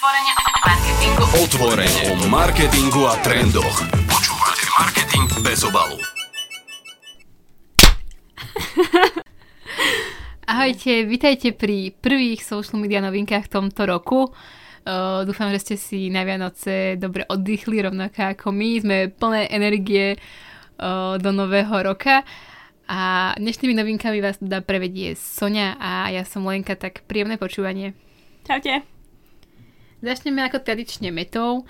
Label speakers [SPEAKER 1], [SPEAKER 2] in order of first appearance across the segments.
[SPEAKER 1] Otvorenie o marketingu.
[SPEAKER 2] Otvorenie o marketingu a trendoch. Počúvate Marketing bez obalu.
[SPEAKER 3] Ahojte, vítajte pri prvých social media novinkách tomto roku. Uh, dúfam, že ste si na Vianoce dobre oddychli, rovnako ako my. Sme plné energie uh, do nového roka. A dnešnými novinkami vás teda prevedie Sonia a ja som Lenka, tak príjemné počúvanie.
[SPEAKER 4] Čaute.
[SPEAKER 3] Začneme ako tradične metou,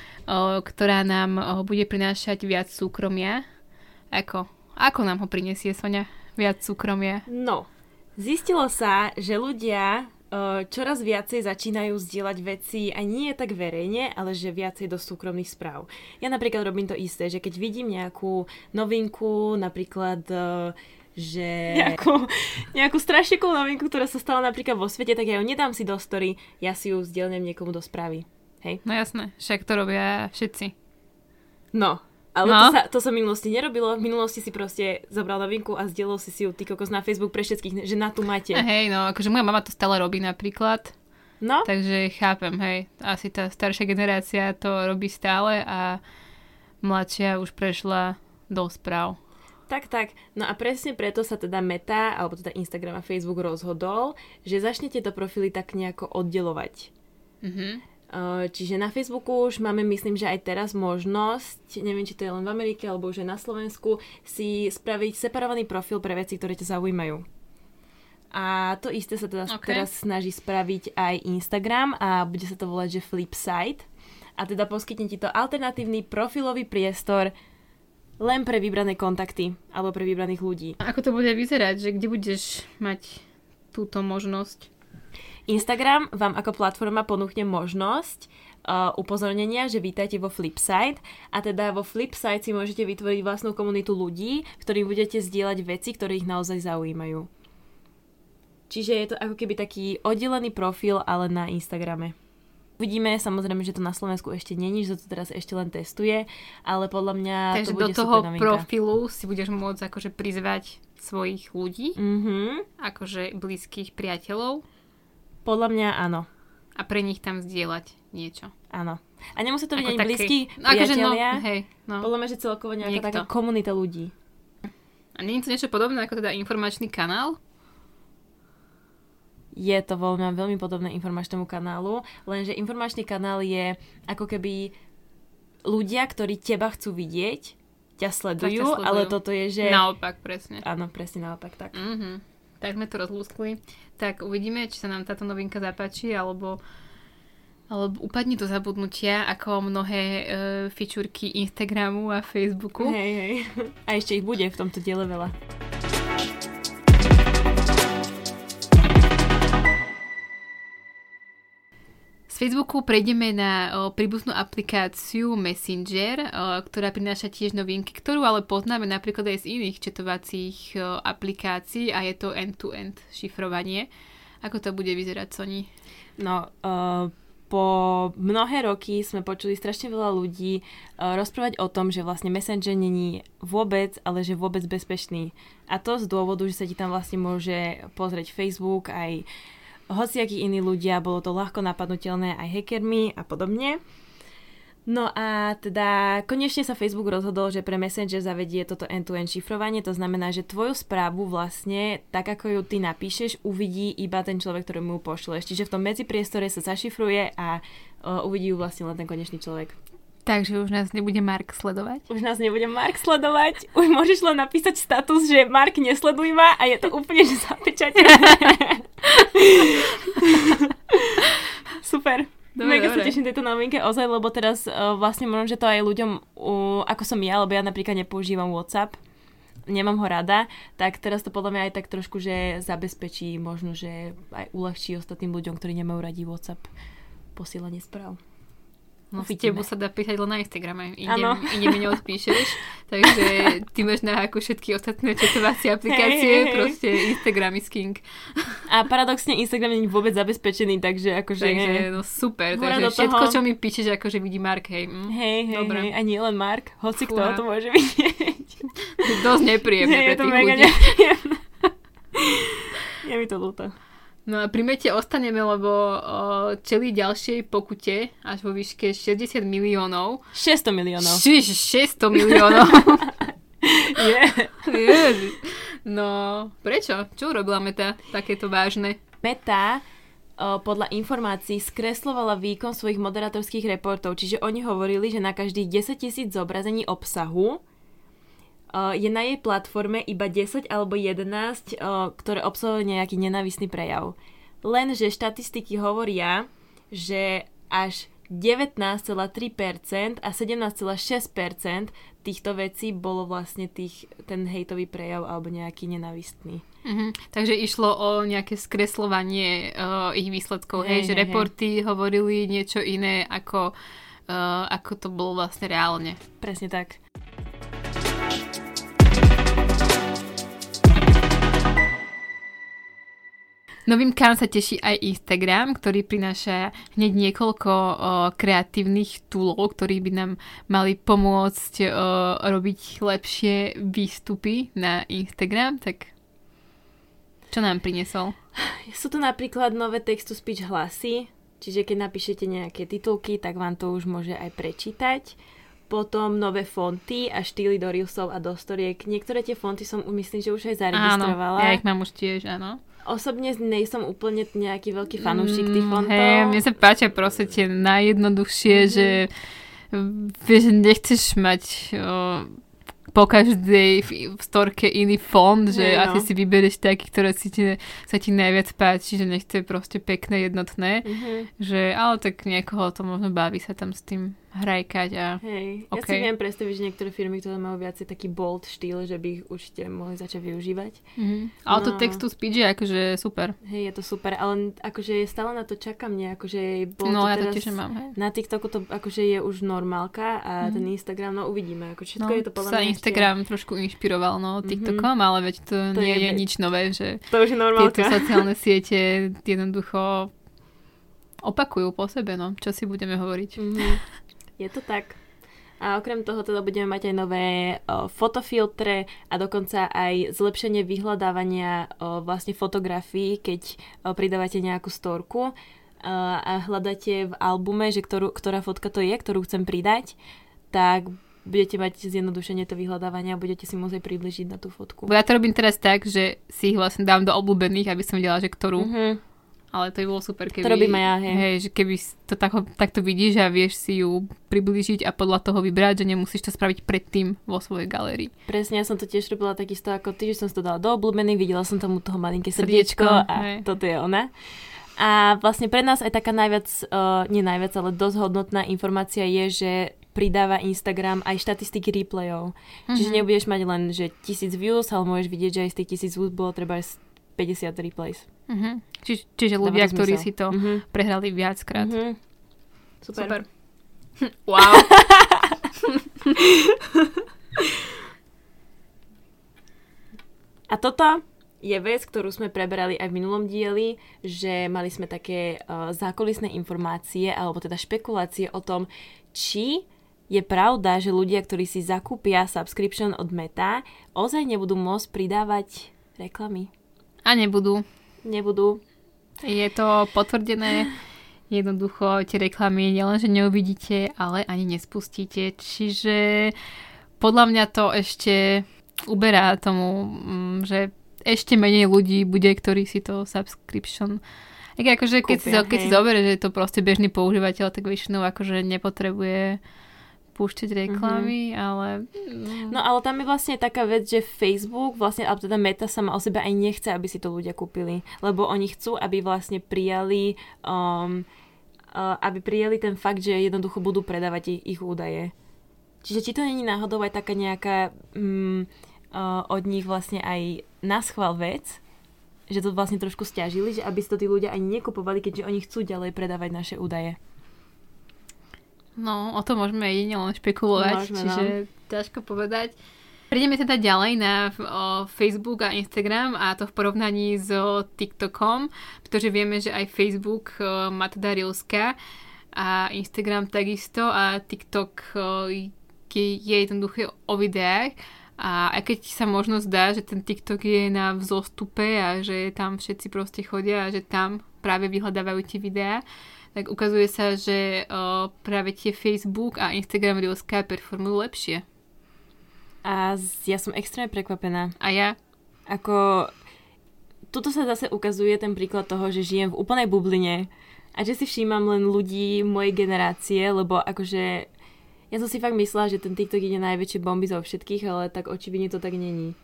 [SPEAKER 3] ktorá nám bude prinášať viac súkromia. Ako? Ako nám ho prinesie Sonia? Viac súkromia?
[SPEAKER 4] No, Zistilo sa, že ľudia čoraz viacej začínajú zdieľať veci a nie tak verejne, ale že viacej do súkromných správ. Ja napríklad robím to isté, že keď vidím nejakú novinku, napríklad že... Nejakú, nejakú strašne cool novinku, ktorá sa stala napríklad vo svete, tak ja ju nedám si do story, ja si ju zdieľnem niekomu do správy. Hej?
[SPEAKER 3] No jasné, však to robia všetci.
[SPEAKER 4] No, ale no. to, sa, to sa v minulosti nerobilo. V minulosti si proste zobral novinku a zdieľal si si ju ty kokos na Facebook pre všetkých, že na tu máte.
[SPEAKER 3] Hej, no akože moja mama to stále robí napríklad.
[SPEAKER 4] No.
[SPEAKER 3] Takže chápem, hej. Asi tá staršia generácia to robí stále a mladšia už prešla do správ.
[SPEAKER 4] Tak, tak. No a presne preto sa teda Meta, alebo teda Instagram a Facebook rozhodol, že začnete to profily tak nejako oddelovať. Mhm. Eh, čiže na Facebooku už máme, myslím, že aj teraz možnosť, neviem, či to je len v Amerike alebo už aj na Slovensku, si spraviť separovaný profil pre veci, ktoré ťa zaujímajú. A to isté sa teda okay. teraz snaží spraviť aj Instagram a bude sa to volať, že Flipside. A teda poskytne ti to alternatívny profilový priestor len pre vybrané kontakty alebo pre vybraných ľudí.
[SPEAKER 3] A ako to bude vyzerať, že kde budeš mať túto možnosť?
[SPEAKER 4] Instagram vám ako platforma ponúkne možnosť uh, upozornenia, že vítajte vo Flipside a teda vo Flipside si môžete vytvoriť vlastnú komunitu ľudí, ktorým budete zdieľať veci, ktoré ich naozaj zaujímajú. Čiže je to ako keby taký oddelený profil, ale na Instagrame. Uvidíme, samozrejme, že to na Slovensku ešte není, že to teraz ešte len testuje, ale podľa mňa
[SPEAKER 3] Takže
[SPEAKER 4] to bude
[SPEAKER 3] do toho profilu si budeš môcť akože prizvať svojich ľudí, mm-hmm. akože blízkych priateľov
[SPEAKER 4] podľa mňa áno.
[SPEAKER 3] A pre nich tam zdieľať niečo.
[SPEAKER 4] Áno. A nemusí to byť ani blízky no, akože no, hej, no. Podľa mňa, že celkovo nejaká Niekto. taká komunita ľudí.
[SPEAKER 3] A nie je to niečo podobné ako teda informačný kanál?
[SPEAKER 4] Je to veľmi, veľmi podobné informačnému kanálu, lenže informačný kanál je ako keby ľudia, ktorí teba chcú vidieť, ťa sledujú, ťa sledujú. ale toto je, že...
[SPEAKER 3] Naopak, presne.
[SPEAKER 4] Áno, presne naopak, tak.
[SPEAKER 3] Mm-hmm tak sme to rozlúskli. Tak uvidíme, či sa nám táto novinka zapáči, alebo, alebo upadne do zabudnutia, ako mnohé e, fičurky Instagramu a Facebooku.
[SPEAKER 4] Hej, hej. A ešte ich bude v tomto diele veľa.
[SPEAKER 3] Facebooku prejdeme na o, príbuznú aplikáciu Messenger, o, ktorá prináša tiež novinky, ktorú ale poznáme napríklad aj z iných četovacích o, aplikácií a je to end-to-end šifrovanie. Ako to bude vyzerať, Sony?
[SPEAKER 4] No, uh, po mnohé roky sme počuli strašne veľa ľudí uh, rozprávať o tom, že vlastne Messenger není vôbec, ale že vôbec bezpečný. A to z dôvodu, že sa ti tam vlastne môže pozrieť Facebook aj hociakí iní ľudia, bolo to ľahko napadnutelné aj hackermi a podobne. No a teda konečne sa Facebook rozhodol, že pre Messenger zavedie toto end-to-end šifrovanie, to znamená, že tvoju správu vlastne, tak ako ju ty napíšeš, uvidí iba ten človek, ktorý mu pošleš. Čiže v tom medzipriestore sa zašifruje a uh, uvidí ju vlastne len ten konečný človek.
[SPEAKER 3] Takže už nás nebude Mark sledovať?
[SPEAKER 4] Už nás nebude Mark sledovať. Už môžeš len napísať status, že Mark nesleduj ma a je to úplne, že zapečateľné. Super. Dobre, Mega dobre. sa teším tejto novinke ozaj, lebo teraz uh, vlastne možno, že to aj ľuďom, uh, ako som ja, lebo ja napríklad nepoužívam WhatsApp, nemám ho rada, tak teraz to podľa mňa aj tak trošku, že zabezpečí, možno, že aj uľahčí ostatným ľuďom, ktorí nemajú radi WhatsApp posielanie správ.
[SPEAKER 3] No v tebu sa dá písať len na Instagrame. Idem, idem mi neodpíšeš. takže ty máš na ako všetky ostatné četovacie aplikácie, hey, hey, proste Instagram is king.
[SPEAKER 4] A paradoxne Instagram nie je vôbec zabezpečený, takže akože...
[SPEAKER 3] Takže no super, takže všetko, čo mi píšeš, akože vidí Mark, hej.
[SPEAKER 4] Mm, hej, hej, Dobre. hej, a nie len Mark, hoci kto to môže vidieť.
[SPEAKER 3] Dosť nepríjemné hey, pre tých ľudí.
[SPEAKER 4] je mi to ľúto.
[SPEAKER 3] No a pri mete ostaneme, lebo o, čeli ďalšej pokute až vo výške 60 miliónov.
[SPEAKER 4] 600 miliónov.
[SPEAKER 3] Čiže 600 miliónov.
[SPEAKER 4] Je.
[SPEAKER 3] Ježiš. No, prečo? Čo urobila Meta takéto vážne?
[SPEAKER 4] Meta o, podľa informácií skreslovala výkon svojich moderátorských reportov, čiže oni hovorili, že na každých 10 tisíc zobrazení obsahu je na jej platforme iba 10 alebo 11, o, ktoré obsahujú nejaký nenávistný prejav. Lenže štatistiky hovoria, že až 19,3% a 17,6% týchto vecí bolo vlastne tých, ten hejtový prejav alebo nejaký nenavistný.
[SPEAKER 3] Mhm. Takže išlo o nejaké skreslovanie uh, ich výsledkov, hej,
[SPEAKER 4] Hej,
[SPEAKER 3] že
[SPEAKER 4] hej, hej.
[SPEAKER 3] reporty hovorili niečo iné, ako, uh, ako to bolo vlastne reálne.
[SPEAKER 4] Presne tak.
[SPEAKER 3] Novým kam sa teší aj Instagram, ktorý prináša hneď niekoľko o, kreatívnych toolov, ktorí by nám mali pomôcť o, robiť lepšie výstupy na Instagram. Tak čo nám priniesol?
[SPEAKER 4] Sú to napríklad nové text-to-speech hlasy, čiže keď napíšete nejaké titulky, tak vám to už môže aj prečítať. Potom nové fonty a štýly do reelsov a do storiek. Niektoré tie fonty som myslím, že už aj zaregistrovala.
[SPEAKER 3] Áno, ja ich mám už tiež, áno.
[SPEAKER 4] Osobne nejsom úplne nejaký veľký fanúšik tých
[SPEAKER 3] Mm,
[SPEAKER 4] fontov.
[SPEAKER 3] Hej, mne sa páčia proste tie najjednoduchšie,
[SPEAKER 4] Mhm.
[SPEAKER 3] že vieš, nechceš mať o, po každej v, storke iný fond, že
[SPEAKER 4] no.
[SPEAKER 3] asi si vybereš taký, ktoré si ti, sa ti najviac páči, že nech to je proste pekné, jednotné.
[SPEAKER 4] Mhm.
[SPEAKER 3] Že, ale tak niekoho to možno baví sa tam s tým hrajkať a
[SPEAKER 4] Hej, ja
[SPEAKER 3] OK.
[SPEAKER 4] si viem predstaviť, že niektoré firmy, ktoré majú viacej taký bold štýl, že by ich určite mohli začať využívať.
[SPEAKER 3] Mhm. Ale to
[SPEAKER 4] No.
[SPEAKER 3] textu speech je akože super.
[SPEAKER 4] Hej, je to super, ale akože stále na to čakám nejako, že bolo
[SPEAKER 3] No
[SPEAKER 4] to
[SPEAKER 3] ja to
[SPEAKER 4] teraz...
[SPEAKER 3] tiež nemám, hej.
[SPEAKER 4] Na TikToku to akože je už normálka a
[SPEAKER 3] Mhm.
[SPEAKER 4] ten Instagram, no uvidíme, ako všetko
[SPEAKER 3] No,
[SPEAKER 4] je to podľa
[SPEAKER 3] sa
[SPEAKER 4] mňa
[SPEAKER 3] Instagram trošku inšpiroval no, TikTokom, ale veď to,
[SPEAKER 4] To
[SPEAKER 3] nie
[SPEAKER 4] je
[SPEAKER 3] je, nič nové, že.
[SPEAKER 4] To už je
[SPEAKER 3] tieto
[SPEAKER 4] normálka.
[SPEAKER 3] sociálne siete jednoducho opakujú po sebe, no, čo si budeme hovoriť.
[SPEAKER 4] Mhm. Je to tak. A okrem toho teda budeme mať aj nové o, fotofiltre a dokonca aj zlepšenie vyhľadávania o, vlastne fotografií, keď o, pridávate nejakú storku a hľadáte v albume, že ktorú, ktorá fotka to je, ktorú chcem pridať, tak budete mať zjednodušenie to vyhľadávania a budete si môcť približiť na tú fotku.
[SPEAKER 3] Bo ja to robím teraz tak, že si ich vlastne dám do obľúbených, aby som vedela, že ktorú.
[SPEAKER 4] Mhm.
[SPEAKER 3] Ale to by bolo super, keby...
[SPEAKER 4] To robím aj ja, hej.
[SPEAKER 3] Hej, že keby to tak, takto vidíš a vieš si ju priblížiť a podľa toho vybrať, že nemusíš to spraviť predtým vo svojej galérii.
[SPEAKER 4] Presne, ja som to tiež robila takisto ako ty, že som to dala do obľúbených, videla som tam u toho malinké
[SPEAKER 3] Srdiečko,
[SPEAKER 4] srdiečko, a
[SPEAKER 3] hej.
[SPEAKER 4] toto je ona. A vlastne pre nás aj taká najviac, uh, nie najviac, ale dosť hodnotná informácia je, že pridáva Instagram aj štatistiky replayov. Mm-hmm. Čiže nebudeš mať len, že tisíc views, ale môžeš vidieť, že aj z tých tisíc views bolo treba aj 50 replays.
[SPEAKER 3] Mhm. Či, čiže ľudia,
[SPEAKER 4] to
[SPEAKER 3] ktorí
[SPEAKER 4] zmysel.
[SPEAKER 3] si to
[SPEAKER 4] Mhm.
[SPEAKER 3] prehrali viackrát.
[SPEAKER 4] Mhm. Super.
[SPEAKER 3] Super. Wow.
[SPEAKER 4] A toto je vec, ktorú sme preberali aj v minulom dieli, že mali sme také uh, zákulisné informácie, alebo teda špekulácie o tom, či je pravda, že ľudia, ktorí si zakúpia subscription od Meta, ozaj nebudú môcť pridávať reklamy.
[SPEAKER 3] A nebudú.
[SPEAKER 4] Nebudú.
[SPEAKER 3] Je to potvrdené. Jednoducho tie reklamy nielenže neuvidíte, ale ani nespustíte. Čiže podľa mňa to ešte uberá tomu, mm, že ešte menej ľudí bude, ktorí si to subscription tak akože keď, si,
[SPEAKER 4] Kúpia,
[SPEAKER 3] keď si zoberie, že je to proste bežný používateľ, tak väčšinou akože nepotrebuje púšťať reklamy, ale... mm,
[SPEAKER 4] No ale tam je vlastne taká vec, že Facebook, vlastne, alebo teda Meta sama o sebe aj nechce, aby si to ľudia kúpili. Lebo oni chcú, aby vlastne prijali, um, uh, aby prijali ten fakt, že jednoducho budú predávať ich, ich údaje. Čiže či to není náhodou aj taká nejaká um, uh, od nich vlastne aj naschval vec, že to vlastne trošku stiažili, že aby si to tí ľudia ani nekupovali, keďže oni chcú ďalej predávať naše údaje.
[SPEAKER 3] No, o to môžeme jedine len špekulovať,
[SPEAKER 4] Môžeme, no.
[SPEAKER 3] čiže ťažko povedať. Prejdeme teda ďalej na o, Facebook a Instagram a to v porovnaní s o, TikTokom, pretože vieme, že aj Facebook o, má teda Reelska a Instagram takisto a TikTok o, je jednoduché o videách A aj keď sa možno zdá, že ten TikTok je na vzostupe a že tam všetci proste chodia a že tam práve vyhľadávajú tie videá, tak ukazuje sa, že o, práve tie Facebook a Instagram Reelska performujú lepšie.
[SPEAKER 4] A ja som extrémne prekvapená.
[SPEAKER 3] A ja?
[SPEAKER 4] Ako... Tuto sa zase ukazuje ten príklad toho, že žijem v úplnej bubline a že si všímam len ľudí mojej generácie, lebo akože ja som si fakt myslela, že ten TikTok ide najväčšie bomby zo všetkých, ale tak očividne to tak není.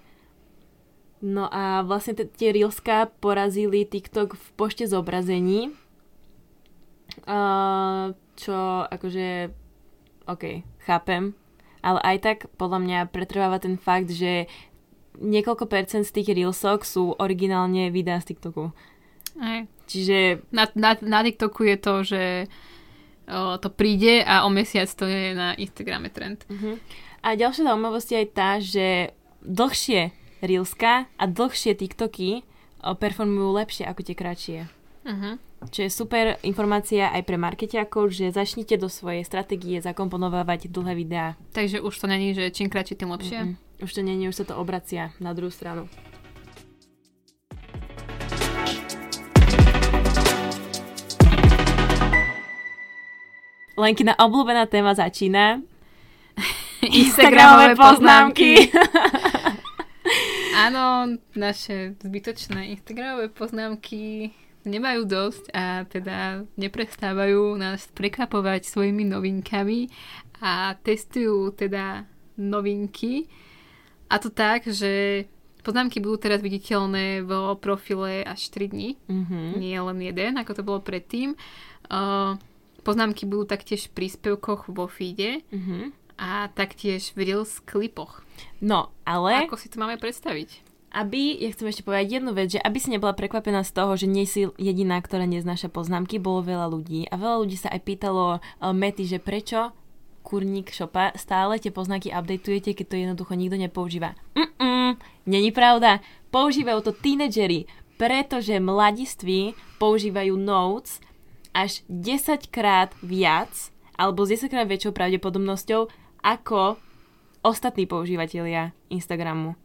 [SPEAKER 4] No a vlastne t- tie Reelska porazili TikTok v pošte zobrazení. Uh, čo akože, OK, chápem. Ale aj tak podľa mňa pretrváva ten fakt, že niekoľko percent z tých Reelsok sú originálne videá z TikToku.
[SPEAKER 3] Aj.
[SPEAKER 4] Čiže
[SPEAKER 3] Na, na, na TikToku je to, že o, to príde a o mesiac to je na Instagrame trend.
[SPEAKER 4] Uh-huh. A ďalšia zaujímavosť je aj tá, že dlhšie Reelska a dlhšie TikToky o, performujú lepšie ako tie kratšie.
[SPEAKER 3] Uh-huh.
[SPEAKER 4] Čo je super informácia aj pre marketiakov, že začnite do svojej stratégie zakomponovávať dlhé videá.
[SPEAKER 3] Takže už to není, že čím kratšie, tým lepšie.
[SPEAKER 4] Mm-mm. Už to nie, už sa to obracia na druhú stranu. Lenkina obľúbená téma začína.
[SPEAKER 3] Instagramové poznámky. Áno, naše zbytočné Instagramové poznámky nemajú dosť a teda neprestávajú nás prekvapovať svojimi novinkami a testujú teda novinky. A to tak, že poznámky budú teraz viditeľné v profile až 3 dní,
[SPEAKER 4] Mm-hmm.
[SPEAKER 3] nie len jeden, ako to bolo predtým. Uh, poznámky budú taktiež v príspevkoch vo feede
[SPEAKER 4] Mm-hmm.
[SPEAKER 3] a taktiež v Reels klipoch.
[SPEAKER 4] No, ale...
[SPEAKER 3] Ako si to máme predstaviť?
[SPEAKER 4] Aby, ja chcem ešte povedať jednu vec, že aby si nebola prekvapená z toho, že nie si jediná, ktorá neznáša poznámky, bolo veľa ľudí a veľa ľudí sa aj pýtalo uh, Mety, že prečo kurník šopa stále tie poznámky updateujete, keď to jednoducho nikto nepoužíva. Mm-mm, není pravda. Používajú to tínedžeri, pretože mladiství používajú notes až 10 krát viac alebo s 10 krát väčšou pravdepodobnosťou ako ostatní používateľia Instagramu.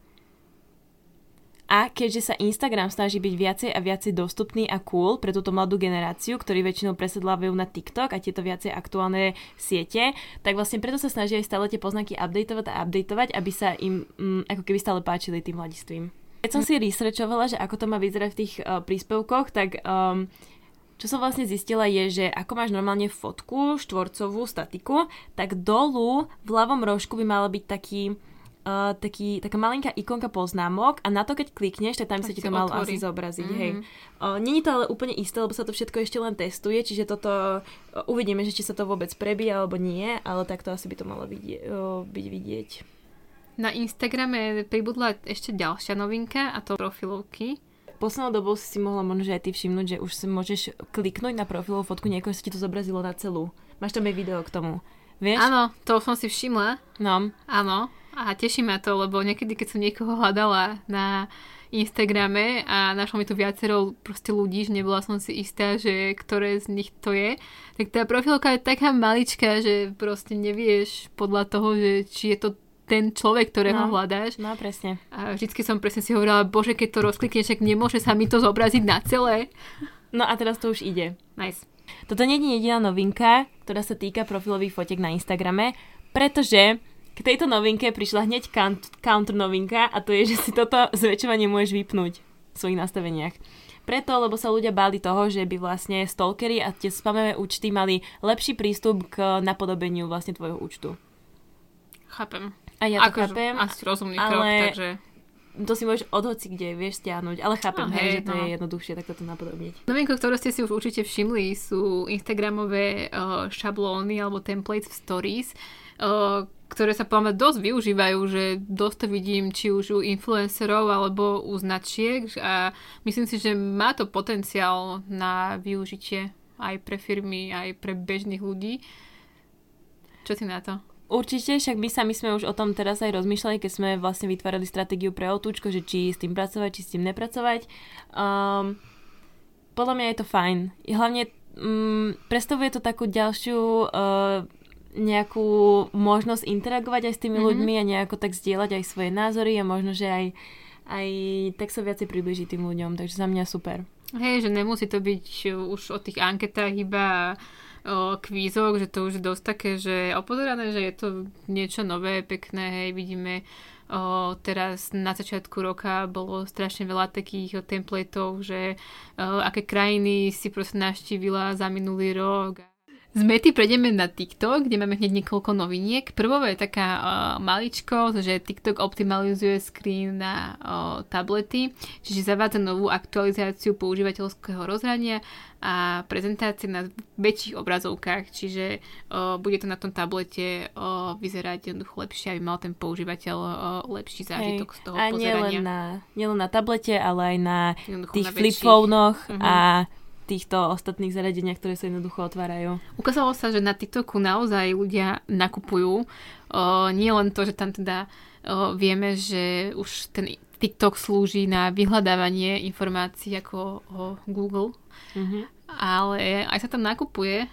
[SPEAKER 4] A keďže sa Instagram snaží byť viacej a viacej dostupný a cool pre túto mladú generáciu, ktorí väčšinou presedlávajú na TikTok a tieto viacej aktuálne siete, tak vlastne preto sa snažia aj stále tie poznámky updateovať a updateovať, aby sa im mm, ako keby stále páčili tým mladistvím. Keď som si researchovala, že ako to má vyzerať v tých uh, príspevkoch, tak um, čo som vlastne zistila je, že ako máš normálne fotku, štvorcovú statiku, tak dolu v ľavom rožku by mala byť taký Uh, taký, taká malinká ikonka poznámok a na to, keď klikneš, tak tam
[SPEAKER 3] Tak
[SPEAKER 4] sa ti to malo
[SPEAKER 3] otvorí.
[SPEAKER 4] asi zobraziť.
[SPEAKER 3] Mhm.
[SPEAKER 4] Hej. Uh, Není to ale úplne isté, lebo sa to všetko ešte len testuje, čiže toto uh, uvidíme, že či sa to vôbec prebíja alebo nie, ale takto asi by to malo vidie, uh, byť vidieť.
[SPEAKER 3] Na Instagrame pribudla ešte ďalšia novinka a to profilovky.
[SPEAKER 4] Poslednou dobou si si mohla možno aj ty všimnúť, že už si môžeš kliknúť na profilovú fotku niekoho, sa ti to zobrazilo na celú. Máš tam aj video k tomu. Vieš?
[SPEAKER 3] Áno, to som si všimla.
[SPEAKER 4] No.
[SPEAKER 3] Áno. A teší ma to, lebo niekedy, keď som niekoho hľadala na Instagrame a našlo mi tu viacero proste ľudí, že nebola som si istá, že ktoré z nich to je, tak tá profilka je taká maličká, že proste nevieš podľa toho, že či je to ten človek, ktorého
[SPEAKER 4] No.
[SPEAKER 3] hľadáš.
[SPEAKER 4] No presne.
[SPEAKER 3] A vždycky som presne si hovorila, bože, keď to rozklikneš, tak nemôže sa mi to zobraziť na celé.
[SPEAKER 4] No a teraz to už ide.
[SPEAKER 3] Nice.
[SPEAKER 4] Toto nie je jediná novinka, ktorá sa týka profilových fotiek na Instagrame, pretože k tejto novinke prišla hneď count, counter novinka a to je, že si toto zväčšovanie môžeš vypnúť v svojich nastaveniach. Preto, lebo sa ľudia báli toho, že by vlastne stalkery a tie spamové účty mali lepší prístup k napodobeniu vlastne tvojho účtu.
[SPEAKER 3] Chápem.
[SPEAKER 4] A ja to
[SPEAKER 3] Akože
[SPEAKER 4] chápem,
[SPEAKER 3] Asi rozumný krok,
[SPEAKER 4] ale-
[SPEAKER 3] takže...
[SPEAKER 4] to si môžeš od hoci kde, vieš, stiahnuť, ale chápem,
[SPEAKER 3] No,
[SPEAKER 4] hej,
[SPEAKER 3] hej,
[SPEAKER 4] že to
[SPEAKER 3] no.
[SPEAKER 4] je jednoduchšie takto to napodobniť.
[SPEAKER 3] Novinkou, ktorú ste si už určite všimli, sú Instagramové uh, šablóny alebo templates v stories, uh, ktoré sa podľa dosť využívajú, že dosť to vidím či už u influencerov alebo u značiek a myslím si, že má to potenciál na využitie aj pre firmy, aj pre bežných ľudí. Čo si na to?
[SPEAKER 4] Určite, však my sami sme už o tom teraz aj rozmýšľali, keď sme vlastne vytvárali stratégiu pre otúčko, že či s tým pracovať, či s tým nepracovať. Um, podľa mňa je to fajn. Hlavne um, predstavuje to takú ďalšiu uh, nejakú možnosť interagovať aj s tými
[SPEAKER 3] Mhm.
[SPEAKER 4] ľuďmi a nejako tak zdieľať aj svoje názory a možno, že aj, aj tak sa viacej približiť tým ľuďom. Takže za mňa super.
[SPEAKER 3] Hej, že nemusí to byť uh, už o tých anketách iba o kvízoch, že to už je dosť také, že opozerané, že je to niečo nové, pekné, hej, vidíme o, teraz na začiatku roka bolo strašne veľa takých o, templatov, že o, aké krajiny si proste navštívila za minulý rok. Z mety prejdeme na TikTok, kde máme hneď niekoľko noviniek. Prvou je taká uh, maličko, že TikTok optimalizuje screen na uh, tablety, čiže zavádza novú aktualizáciu používateľského rozhrania a prezentácie na väčších obrazovkách, čiže uh, bude to na tom tablete uh, vyzerať jednoducho lepšie, aby mal ten používateľ uh, lepší zážitok z toho
[SPEAKER 4] a
[SPEAKER 3] pozerania.
[SPEAKER 4] nielen na, nielen na tablete, ale aj na
[SPEAKER 3] Jednoducho
[SPEAKER 4] tých
[SPEAKER 3] na
[SPEAKER 4] flip
[SPEAKER 3] väčších.
[SPEAKER 4] phonech
[SPEAKER 3] Mhm.
[SPEAKER 4] a týchto ostatných zariadeniach, ktoré sa jednoducho otvárajú.
[SPEAKER 3] Ukázalo sa, že na TikToku naozaj ľudia nakupujú. O, nie len to, že tam teda o, vieme, že už ten TikTok slúži na vyhľadávanie informácií ako o Google,
[SPEAKER 4] Mhm.
[SPEAKER 3] ale aj sa tam nakupuje,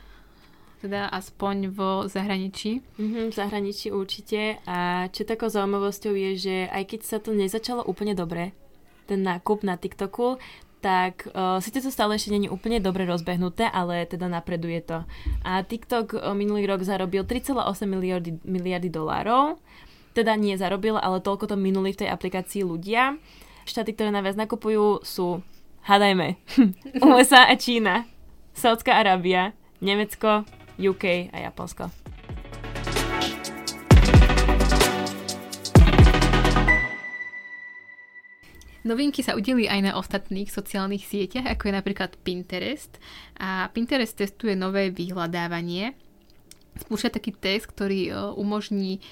[SPEAKER 3] teda aspoň vo zahraničí.
[SPEAKER 4] Mhm, v zahraničí určite. A čo takou zaujímavosťou je, že aj keď sa to nezačalo úplne dobre, ten nákup na TikToku, tak uh, síce to stále ešte není úplne dobre rozbehnuté, ale teda napreduje to. A TikTok uh, minulý rok zarobil 3,8 miliardy, miliardy dolárov. Teda nie zarobil, ale toľko to minuli v tej aplikácii ľudia. Štáty, ktoré najviac nakupujú sú, hádajme, USA a Čína, Saudská Arábia, Nemecko, UK a Japonsko.
[SPEAKER 3] Novinky sa udeli aj na ostatných sociálnych sieťach, ako je napríklad Pinterest. A Pinterest testuje nové vyhľadávanie. Spúšťa taký test, ktorý e, umožní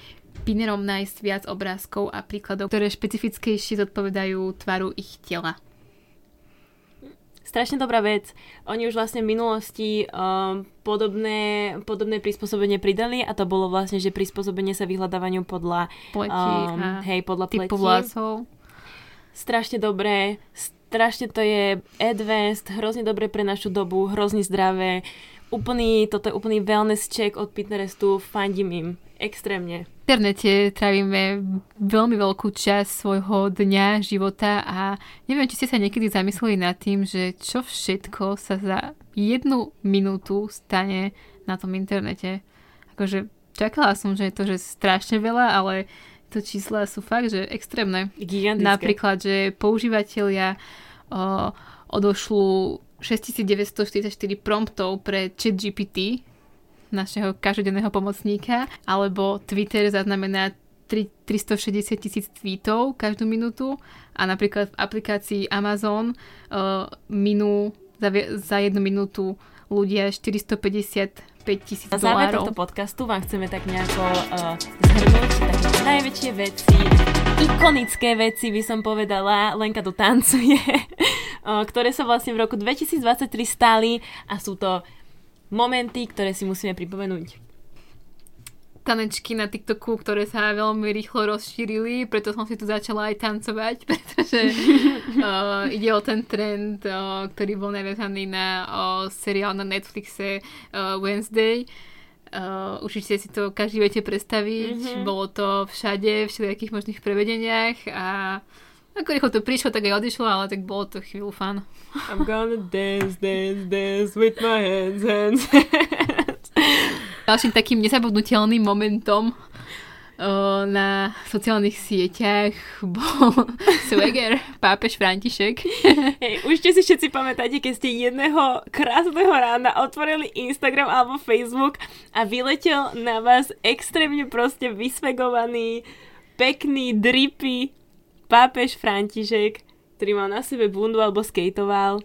[SPEAKER 3] pinerom nájsť viac obrázkov a príkladov, ktoré špecifickejšie zodpovedajú tvaru ich tela.
[SPEAKER 4] Strašne dobrá vec. Oni už vlastne v minulosti um, podobné, podobné prispôsobenie pridali a to bolo vlastne, že prispôsobenie sa vyhľadávaniu podľa,
[SPEAKER 3] Pleti
[SPEAKER 4] um, hej, podľa
[SPEAKER 3] typu
[SPEAKER 4] pleti.
[SPEAKER 3] vlasov.
[SPEAKER 4] Strašne dobré, strašne to je advanced, hrozne dobré pre našu dobu, hrozne zdravé. Úplný, toto je úplný wellness check od Pinterestu, fandím im. Extrémne.
[SPEAKER 3] V internete trávime veľmi veľkú časť svojho dňa, života a neviem, či ste sa niekedy zamysleli nad tým, že čo všetko sa za jednu minútu stane na tom internete. Akože čakala som, že je to že strašne veľa, ale to čísla sú fakt, že extrémne.
[SPEAKER 4] Gigantické.
[SPEAKER 3] Napríklad, že používateľia o, odošľú 6944 promptov pre ChatGPT, našeho každodenného pomocníka, alebo Twitter zaznamená 3, 360 tisíc tweetov každú minútu a napríklad v aplikácii Amazon uh, minú za, za jednu minútu ľudia 455 tisíc
[SPEAKER 4] Na záver
[SPEAKER 3] dolárov.
[SPEAKER 4] tohto podcastu vám chceme tak nejako uh, zhrnúť najväčšie veci, ikonické veci by som povedala, Lenka tu tancuje, ktoré sa vlastne v roku 2023 stali a sú to momenty, ktoré si musíme pripomenúť.
[SPEAKER 3] tanečky na TikToku, ktoré sa veľmi rýchlo rozšírili, preto som si tu začala aj tancovať, pretože uh, ide o ten trend, uh, ktorý bol naviazaný na uh, seriál na Netflixe uh, Wednesday. Uh, určite si to každý viete predstaviť.
[SPEAKER 4] Mhm.
[SPEAKER 3] Bolo to všade, v všelijakých možných prevedeniach a ako rýchlo to prišlo, tak aj odišlo, ale tak bolo to chvíľu fan.
[SPEAKER 4] I'm gonna dance, dance, dance with my hands, hands.
[SPEAKER 3] Ďalším takým nezabudnutelným momentom na sociálnych sieťach bol Swagger, pápež František.
[SPEAKER 4] Hej, určite si všetci pamätáte, keď ste jedného krásneho rána otvorili Instagram alebo Facebook a vyletel na vás extrémne proste vysvegovaný, pekný, dripy pápež František, ktorý mal na sebe bundu alebo skejtoval.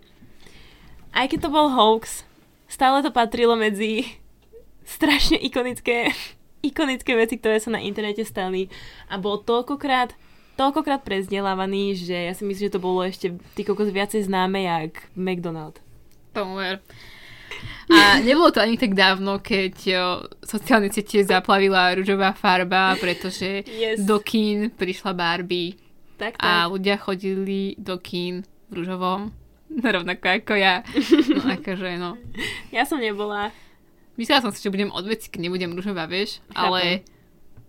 [SPEAKER 4] Aj keď to bol hoax, stále to patrilo medzi strašne ikonické, ikonické veci, ktoré sa na internete stali a bol toľkokrát toľkokrát prezdelávaný, že ja si myslím, že to bolo ešte ty kokos viacej známe jak McDonald.
[SPEAKER 3] Tomu ver. A nebolo to ani tak dávno, keď sociálne siete zaplavila rúžová farba, pretože
[SPEAKER 4] Yes.
[SPEAKER 3] do kín prišla Barbie
[SPEAKER 4] Tak, tak.
[SPEAKER 3] a ľudia chodili do kín v rúžovom, rovnako ako ja. No akože no.
[SPEAKER 4] Ja som nebola.
[SPEAKER 3] Myslela som si, že budem od keď nebudem rúžová, vieš,
[SPEAKER 4] Chápem.
[SPEAKER 3] ale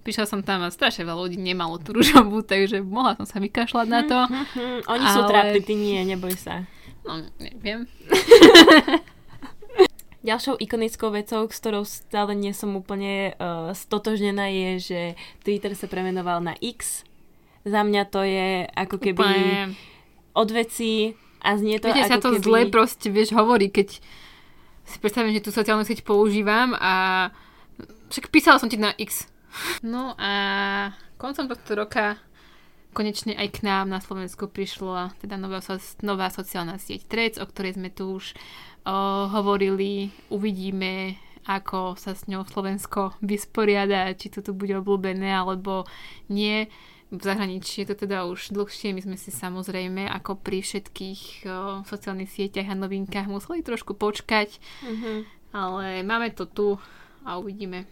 [SPEAKER 3] prišla som tam a strašne veľa ľudí nemalo tú rúžovú, takže mohla som sa vykašľať na to.
[SPEAKER 4] Oni sú
[SPEAKER 3] Ale-
[SPEAKER 4] trápni, ty nie, neboj sa.
[SPEAKER 3] No, neviem.
[SPEAKER 4] Ďalšou ikonickou vecou, s ktorou stále nie som úplne uh, stotožnená, je, že Twitter sa premenoval na X. Za mňa to je ako keby
[SPEAKER 3] Úplne,
[SPEAKER 4] od veci a znie to
[SPEAKER 3] viete,
[SPEAKER 4] ako
[SPEAKER 3] sa to
[SPEAKER 4] keby...
[SPEAKER 3] zle proste, vieš, hovorí, keď si predstavím, že tú sociálnu sieť používam a však písala som ti na X. No a koncom tohto roka konečne aj k nám na Slovensku prišla teda nová, nová sociálna sieť Trec, o ktorej sme tu už o, hovorili. Uvidíme, ako sa s ňou Slovensko vysporiada, či to tu bude obľúbené alebo nie. V zahraničí je to teda už dlhšie, my sme si samozrejme ako pri všetkých o, sociálnych sieťach a novinkách museli trošku počkať,
[SPEAKER 4] Mhm.
[SPEAKER 3] ale máme to tu a uvidíme,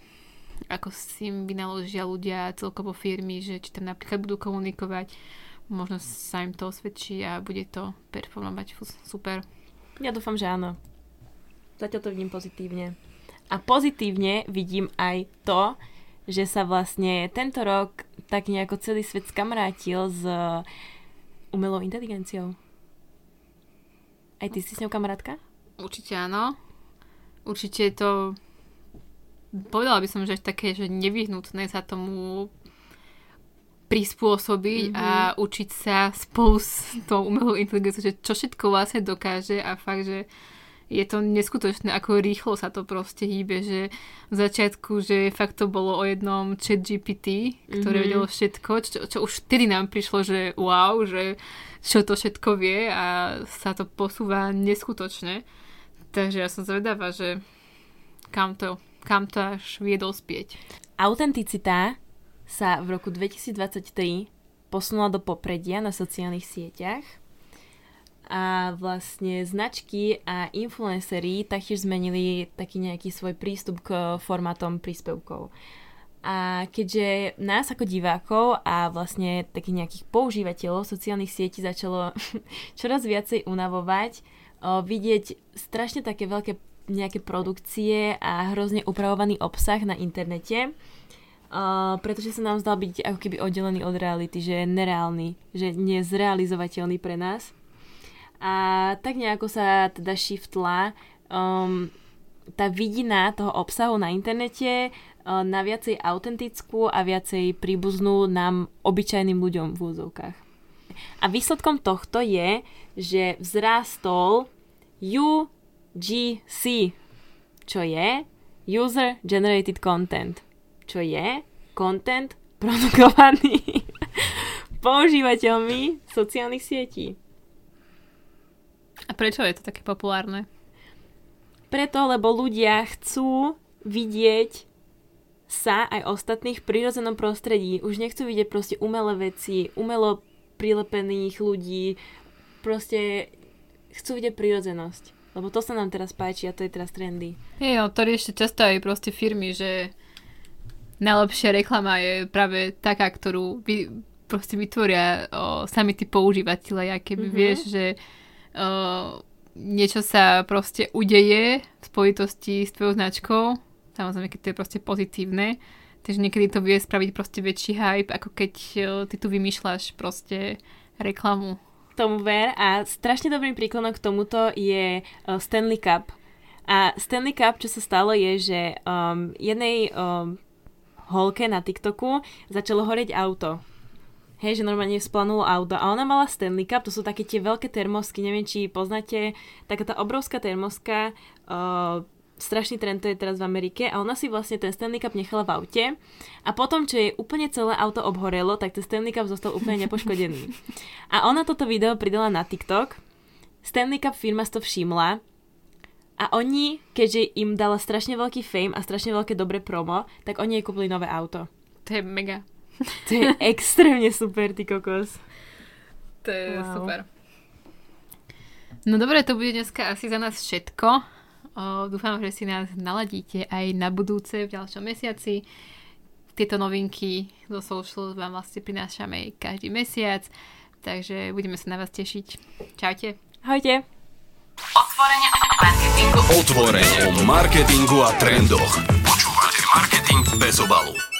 [SPEAKER 3] ako s tým vynaložia ľudia, celkovo firmy, že či tam napríklad budú komunikovať, možno sa im to osvedčí a bude to performovať super.
[SPEAKER 4] Ja dúfam, že áno. Zatiaľ to vidím pozitívne. A pozitívne vidím aj to, že sa vlastne tento rok tak nejako celý svet skamarátil s umelou inteligenciou. Aj ty si s ňou kamarátka?
[SPEAKER 3] Určite áno. Určite je to povedala by som, že až také, že nevyhnutné sa tomu prispôsobiť mm-hmm. a učiť sa spolu s tou umelou inteligenciou, že čo všetko vlastne dokáže a fakt, že je to neskutočné, ako rýchlo sa to proste hýbe, že v začiatku, že fakt to bolo o jednom chat GPT, ktoré
[SPEAKER 4] Mhm.
[SPEAKER 3] vedelo všetko, čo, čo už vtedy nám prišlo, že wow, že čo to všetko vie a sa to posúva neskutočne. Takže ja som zvedavá, že kam to, kam to až vie dospieť.
[SPEAKER 4] Autenticita sa v roku 2023 posunula do popredia na sociálnych sieťach a vlastne značky a influenceri taktiež zmenili taký nejaký svoj prístup k formátom príspevkov. A keďže nás ako divákov a vlastne takých nejakých používateľov sociálnych sietí začalo čoraz viacej unavovať, o, vidieť strašne také veľké nejaké produkcie a hrozne upravovaný obsah na internete, Uh, pretože sa nám zdal byť ako keby oddelený od reality, že je nereálny, že nezrealizovateľný pre nás. A tak nejako sa teda shiftla um, tá vidina toho obsahu na internete uh, na viacej autentickú a viacej príbuznú nám obyčajným ľuďom v úzovkách. A výsledkom tohto je, že vzrástol UGC, čo je User Generated Content čo je content produkovaný používateľmi sociálnych sietí.
[SPEAKER 3] A prečo je to také populárne?
[SPEAKER 4] Preto, lebo ľudia chcú vidieť sa aj ostatných v prírodzenom prostredí. Už nechcú vidieť proste umelé veci, umelo prilepených ľudí. Proste chcú vidieť prírodzenosť. Lebo to sa nám teraz páči a to je teraz trendy.
[SPEAKER 3] Hej, no to riešte často aj proste firmy, že najlepšia reklama je práve taká, ktorú vy, proste vytvoria o, sami tí používateľe, keby
[SPEAKER 4] Mhm.
[SPEAKER 3] mm-hmm. vieš, že o, niečo sa proste udeje v spojitosti s tvojou značkou, samozrejme, keď to je proste pozitívne, takže niekedy to vie spraviť proste väčší hype, ako keď o, ty tu vymýšľaš proste reklamu.
[SPEAKER 4] Tomu ver a strašne dobrým príkladom k tomuto je uh, Stanley Cup. A Stanley Cup, čo sa stalo, je, že um, jednej um, holke na TikToku začalo horeť auto. Hej, že normálne splanulo auto a ona mala Stanley Cup, to sú také tie veľké termosky, neviem, či poznáte, taká tá obrovská termoska, uh, strašný trend to je teraz v Amerike a ona si vlastne ten Stanley Cup nechala v aute a potom, čo jej úplne celé auto obhorelo, tak ten Stanley Cup zostal úplne nepoškodený. A ona toto video pridala na TikTok, Stanley Cup firma si to všimla a oni, keďže im dala strašne veľký fame a strašne veľké dobré promo, tak oni jej kúpili nové auto.
[SPEAKER 3] To je mega.
[SPEAKER 4] To je extrémne super, ty kokos.
[SPEAKER 3] To je Wow. super. No dobre, to bude dneska asi za nás všetko. O, dúfam, že si nás naladíte aj na budúce v ďalšom mesiaci. Tieto novinky zo social vám vlastne prinášame každý mesiac, takže budeme sa na vás tešiť. Čaute.
[SPEAKER 4] Ahojte.
[SPEAKER 2] Otvor Otvorene o marketingu. Otvorene o marketingu a trendoch. Počúvate Marketing bez obalu.